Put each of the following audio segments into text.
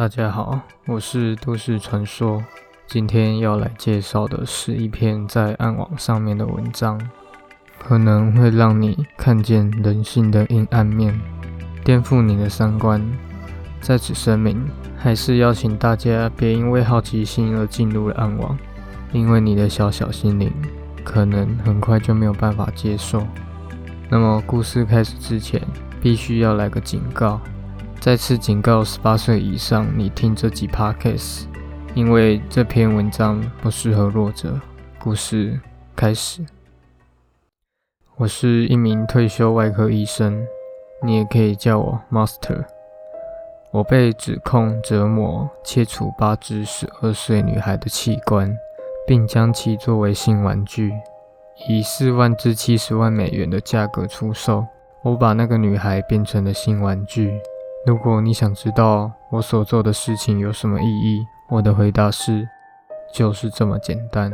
大家好，我是都市传说。今天要来介绍的是一篇在暗网上面的文章，可能会让你看见人性的阴暗面，颠覆你的三观。在此声明，还是邀请大家别因为好奇心而进入了暗网，因为你的小小心灵可能很快就没有办法接受。那么，故事开始之前，必须要来个警告。再次警告十八岁以上，你听这集 podcast，因为这篇文章不适合弱者。故事开始。我是一名退休外科医生，你也可以叫我 Master。我被指控折磨、切除八只十二岁女孩的器官，并将其作为性玩具，以四万至七十万美元的价格出售。我把那个女孩变成了性玩具。如果你想知道我所做的事情有什么意义，我的回答是，就是这么简单。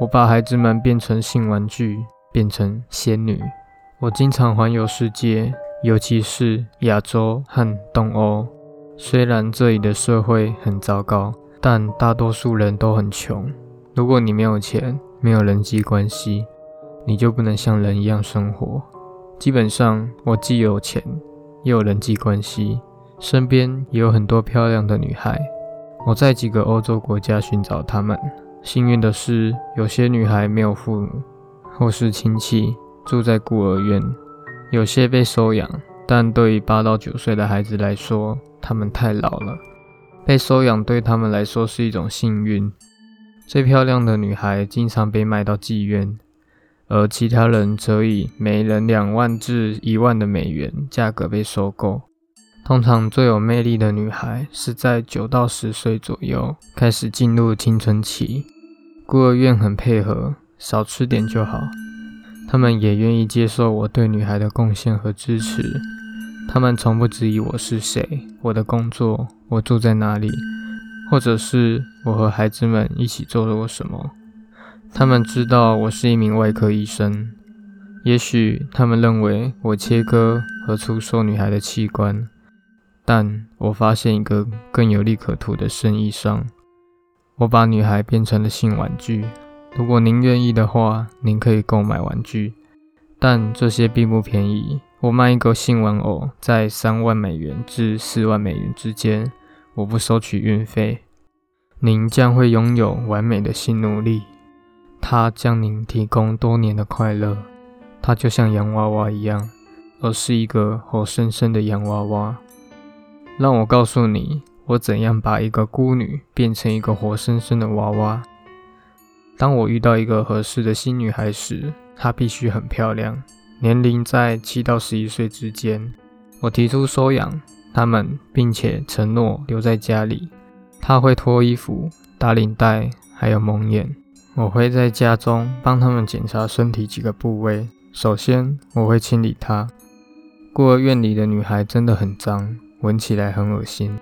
我把孩子们变成性玩具，变成仙女。我经常环游世界，尤其是亚洲和东欧。虽然这里的社会很糟糕，但大多数人都很穷。如果你没有钱，没有人际关系，你就不能像人一样生活。基本上，我既有钱。也有人际关系，身边也有很多漂亮的女孩。我在几个欧洲国家寻找她们。幸运的是，有些女孩没有父母或是亲戚，住在孤儿院；有些被收养，但对于八到九岁的孩子来说，他们太老了。被收养对他们来说是一种幸运。最漂亮的女孩经常被卖到妓院。而其他人则以每人两万至一万的美元价格被收购。通常最有魅力的女孩是在九到十岁左右开始进入青春期。孤儿院很配合，少吃点就好。他们也愿意接受我对女孩的贡献和支持。他们从不质疑我是谁、我的工作、我住在哪里，或者是我和孩子们一起做了什么。他们知道我是一名外科医生，也许他们认为我切割和出售女孩的器官，但我发现一个更有利可图的生意上，我把女孩变成了性玩具。如果您愿意的话，您可以购买玩具，但这些并不便宜。我卖一个性玩偶在三万美元至四万美元之间，我不收取运费。您将会拥有完美的性奴隶。它将您提供多年的快乐，它就像洋娃娃一样，而是一个活生生的洋娃娃。让我告诉你，我怎样把一个孤女变成一个活生生的娃娃。当我遇到一个合适的新女孩时，她必须很漂亮，年龄在七到十一岁之间。我提出收养她们，并且承诺留在家里。她会脱衣服、打领带，还有蒙眼。我会在家中帮他们检查身体几个部位。首先，我会清理它。孤儿院里的女孩真的很脏，闻起来很恶心。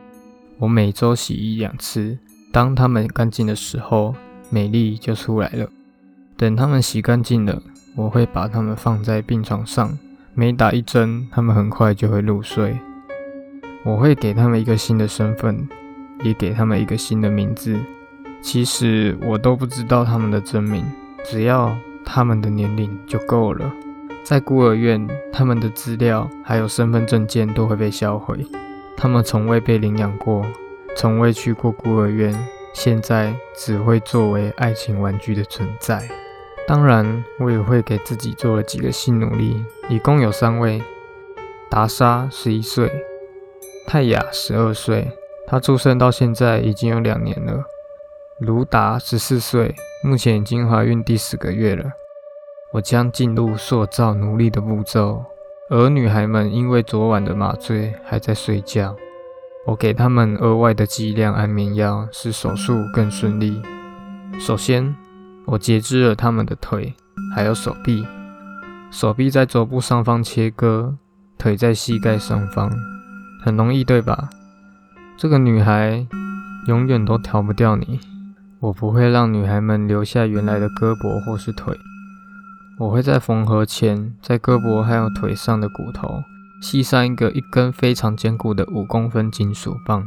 我每周洗一两次。当她们干净的时候，美丽就出来了。等她们洗干净了，我会把她们放在病床上，每打一针，她们很快就会入睡。我会给他们一个新的身份，也给他们一个新的名字。其实我都不知道他们的真名，只要他们的年龄就够了。在孤儿院，他们的资料还有身份证件都会被销毁。他们从未被领养过，从未去过孤儿院，现在只会作为爱情玩具的存在。当然，我也会给自己做了几个新努力，一共有三位：达莎十一岁，泰雅十二岁，她出生到现在已经有两年了。卢达十四岁，目前已经怀孕第十个月了。我将进入塑造奴隶的步骤，而女孩们因为昨晚的麻醉还在睡觉，我给她们额外的剂量安眠药，使手术更顺利。首先，我截肢了她们的腿，还有手臂。手臂在肘部上方切割，腿在膝盖上方，很容易，对吧？这个女孩永远都逃不掉你。我不会让女孩们留下原来的胳膊或是腿。我会在缝合前，在胳膊还有腿上的骨头系上一个一根非常坚固的五公分金属棒。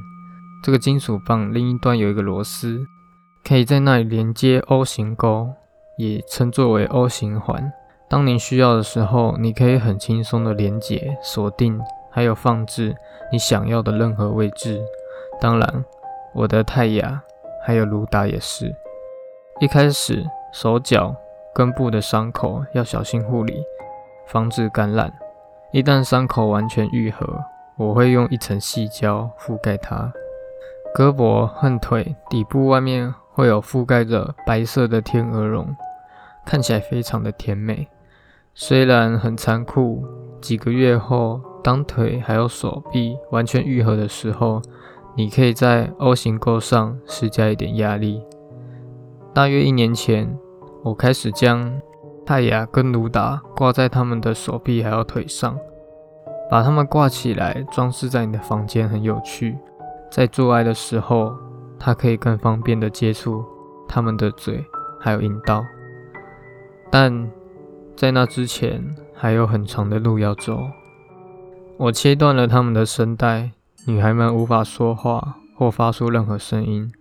这个金属棒另一端有一个螺丝，可以在那里连接 O 型钩，也称作为 O 型环。当您需要的时候，你可以很轻松的连接、锁定，还有放置你想要的任何位置。当然，我的泰雅还有卢达也是。一开始手脚根部的伤口要小心护理，防止感染。一旦伤口完全愈合，我会用一层细胶覆盖它。胳膊和腿底部外面会有覆盖着白色的天鹅绒，看起来非常的甜美。虽然很残酷，几个月后，当腿还有手臂完全愈合的时候，你可以在 O 型钩上施加一点压力。大约一年前，我开始将泰雅跟卢达挂在他们的手臂还有腿上，把它们挂起来装饰在你的房间，很有趣。在做爱的时候，它可以更方便的接触他们的嘴还有阴道，但。在那之前，还有很长的路要走。我切断了他们的声带，女孩们无法说话或发出任何声音。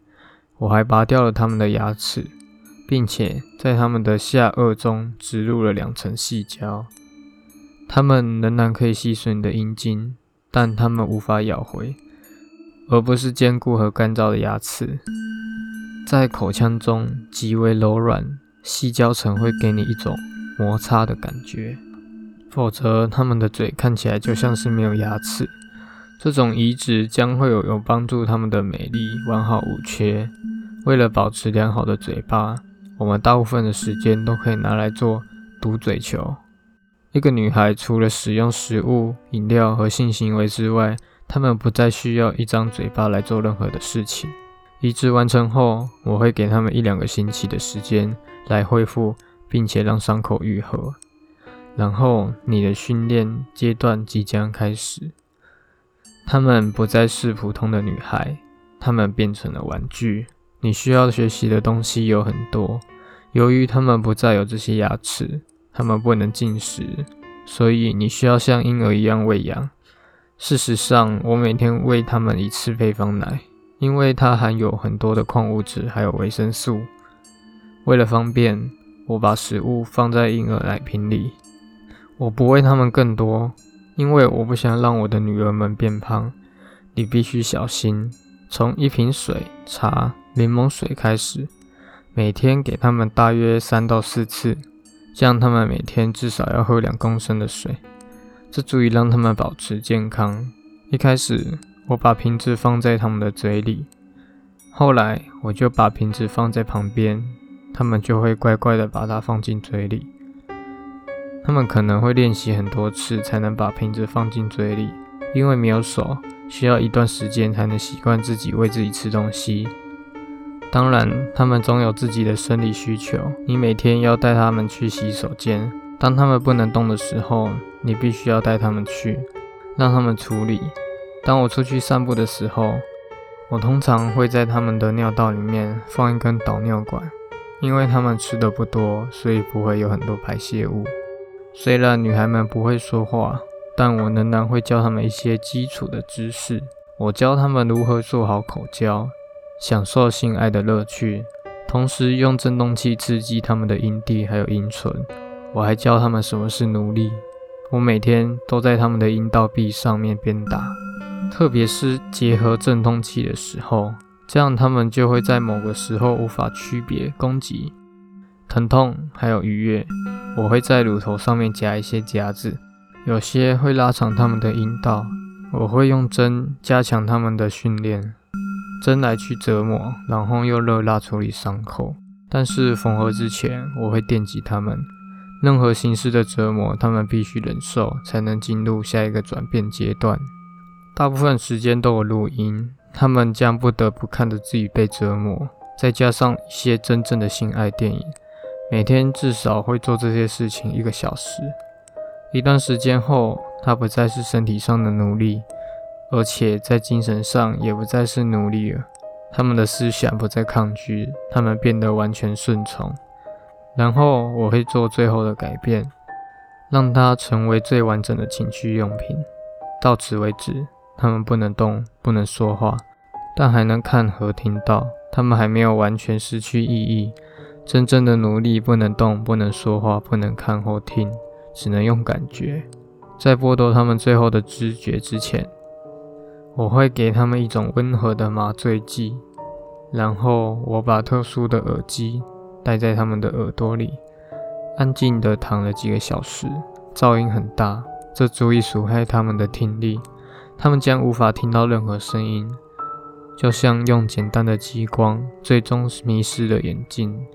我还拔掉了他们的牙齿，并且在他们的下颚中植入了两层细胶。他们仍然可以吸吮你的阴茎，但他们无法咬回，而不是坚固和干燥的牙齿。在口腔中极为柔软，细胶层会给你一种。摩擦的感觉，否则他们的嘴看起来就像是没有牙齿。这种移植将会有有帮助他们的美丽完好无缺。为了保持良好的嘴巴，我们大部分的时间都可以拿来做堵嘴球。一个女孩除了使用食物、饮料和性行为之外，她们不再需要一张嘴巴来做任何的事情。移植完成后，我会给他们一两个星期的时间来恢复。并且让伤口愈合，然后你的训练阶段即将开始。她们不再是普通的女孩，她们变成了玩具。你需要学习的东西有很多。由于她们不再有这些牙齿，她们不能进食，所以你需要像婴儿一样喂养。事实上，我每天喂她们一次配方奶，因为它含有很多的矿物质还有维生素。为了方便。我把食物放在婴儿奶瓶里，我不喂他们更多，因为我不想让我的女儿们变胖。你必须小心，从一瓶水、茶、柠檬水开始，每天给他们大约三到四次，这样他们每天至少要喝两公升的水，这足以让他们保持健康。一开始，我把瓶子放在他们的嘴里，后来我就把瓶子放在旁边。他们就会乖乖的把它放进嘴里。他们可能会练习很多次才能把瓶子放进嘴里，因为没有手，需要一段时间才能习惯自己喂自己吃东西。当然，他们总有自己的生理需求。你每天要带他们去洗手间，当他们不能动的时候，你必须要带他们去，让他们处理。当我出去散步的时候，我通常会在他们的尿道里面放一根导尿管。因为他们吃的不多，所以不会有很多排泄物。虽然女孩们不会说话，但我仍然会教她们一些基础的知识。我教她们如何做好口交，享受性爱的乐趣，同时用振动器刺激她们的阴蒂还有阴唇。我还教她们什么是奴隶。我每天都在她们的阴道壁上面鞭打，特别是结合振动器的时候。这样，他们就会在某个时候无法区别攻击、疼痛还有愉悦。我会在乳头上面夹一些夹子，有些会拉长他们的阴道。我会用针加强他们的训练，针来去折磨，然后用热蜡处理伤口。但是缝合之前，我会电击他们。任何形式的折磨，他们必须忍受，才能进入下一个转变阶段。大部分时间都有录音。他们将不得不看着自己被折磨，再加上一些真正的性爱电影，每天至少会做这些事情一个小时。一段时间后，他不再是身体上的奴隶，而且在精神上也不再是奴隶了。他们的思想不再抗拒，他们变得完全顺从。然后我会做最后的改变，让它成为最完整的情趣用品。到此为止。他们不能动，不能说话，但还能看和听到。他们还没有完全失去意义。真正的奴隶不能动，不能说话，不能看或听，只能用感觉。在剥夺他们最后的知觉之前，我会给他们一种温和的麻醉剂，然后我把特殊的耳机戴在他们的耳朵里，安静地躺了几个小时。噪音很大，这足以损害他们的听力，他们将无法听到任何声音。就像用简单的激光，最终迷失了眼睛。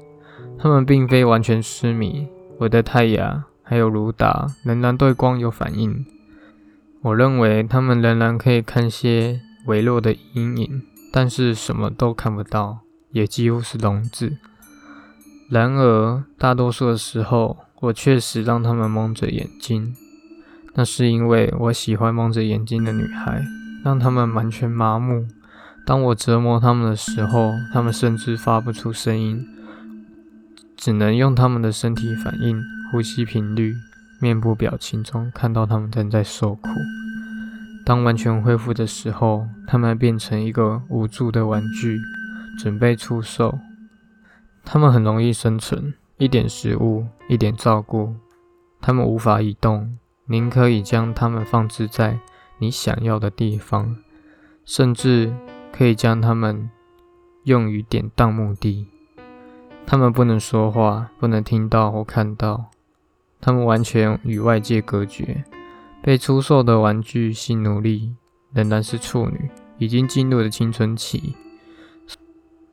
他们并非完全失明。我的太阳还有卢达仍然对光有反应。我认为他们仍然可以看些微弱的阴影，但是什么都看不到，也几乎是聋子。然而，大多数的时候，我确实让他们蒙着眼睛。那是因为我喜欢蒙着眼睛的女孩，让他们完全麻木。当我折磨他们的时候，他们甚至发不出声音，只能用他们的身体反应、呼吸频率、面部表情中看到他们正在受苦。当完全恢复的时候，他们变成一个无助的玩具，准备出售。他们很容易生存，一点食物，一点照顾。他们无法移动，您可以将它们放置在你想要的地方，甚至。可以将它们用于典当目的。他们不能说话，不能听到或看到，他们完全与外界隔绝。被出售的玩具性奴隶仍然是处女，已经进入了青春期。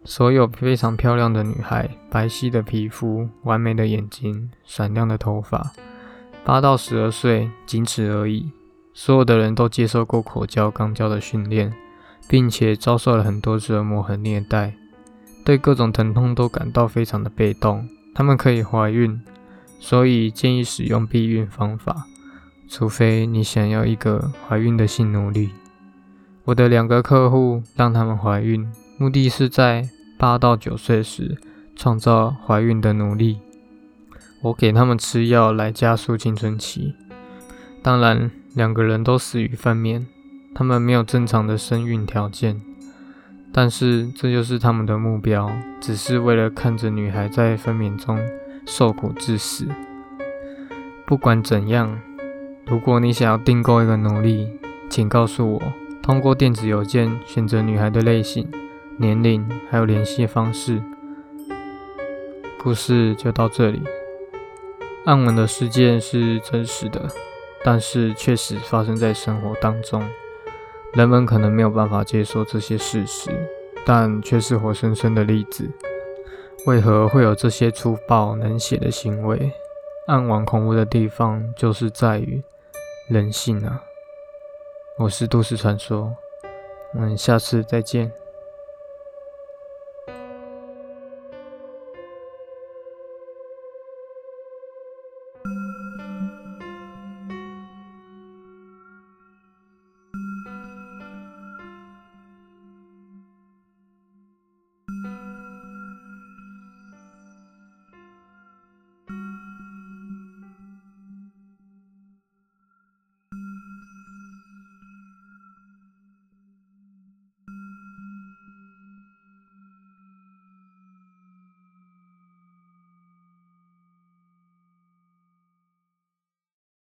所有非常漂亮的女孩，白皙的皮肤，完美的眼睛，闪亮的头发，八到十二岁，仅此而已。所有的人都接受过口交、肛交的训练。并且遭受了很多折磨和虐待，对各种疼痛都感到非常的被动。他们可以怀孕，所以建议使用避孕方法，除非你想要一个怀孕的性奴隶。我的两个客户让他们怀孕，目的是在八到九岁时创造怀孕的奴隶。我给他们吃药来加速青春期，当然两个人都死于分娩。他们没有正常的生育条件，但是这就是他们的目标，只是为了看着女孩在分娩中受苦致死。不管怎样，如果你想要订购一个奴隶，请告诉我，通过电子邮件选择女孩的类型、年龄还有联系方式。故事就到这里。暗文的事件是真实的，但是确实发生在生活当中。人们可能没有办法接受这些事实，但却是活生生的例子。为何会有这些粗暴冷血的行为？暗网恐怖的地方就是在于人性啊！我是都市传说，我们下次再见。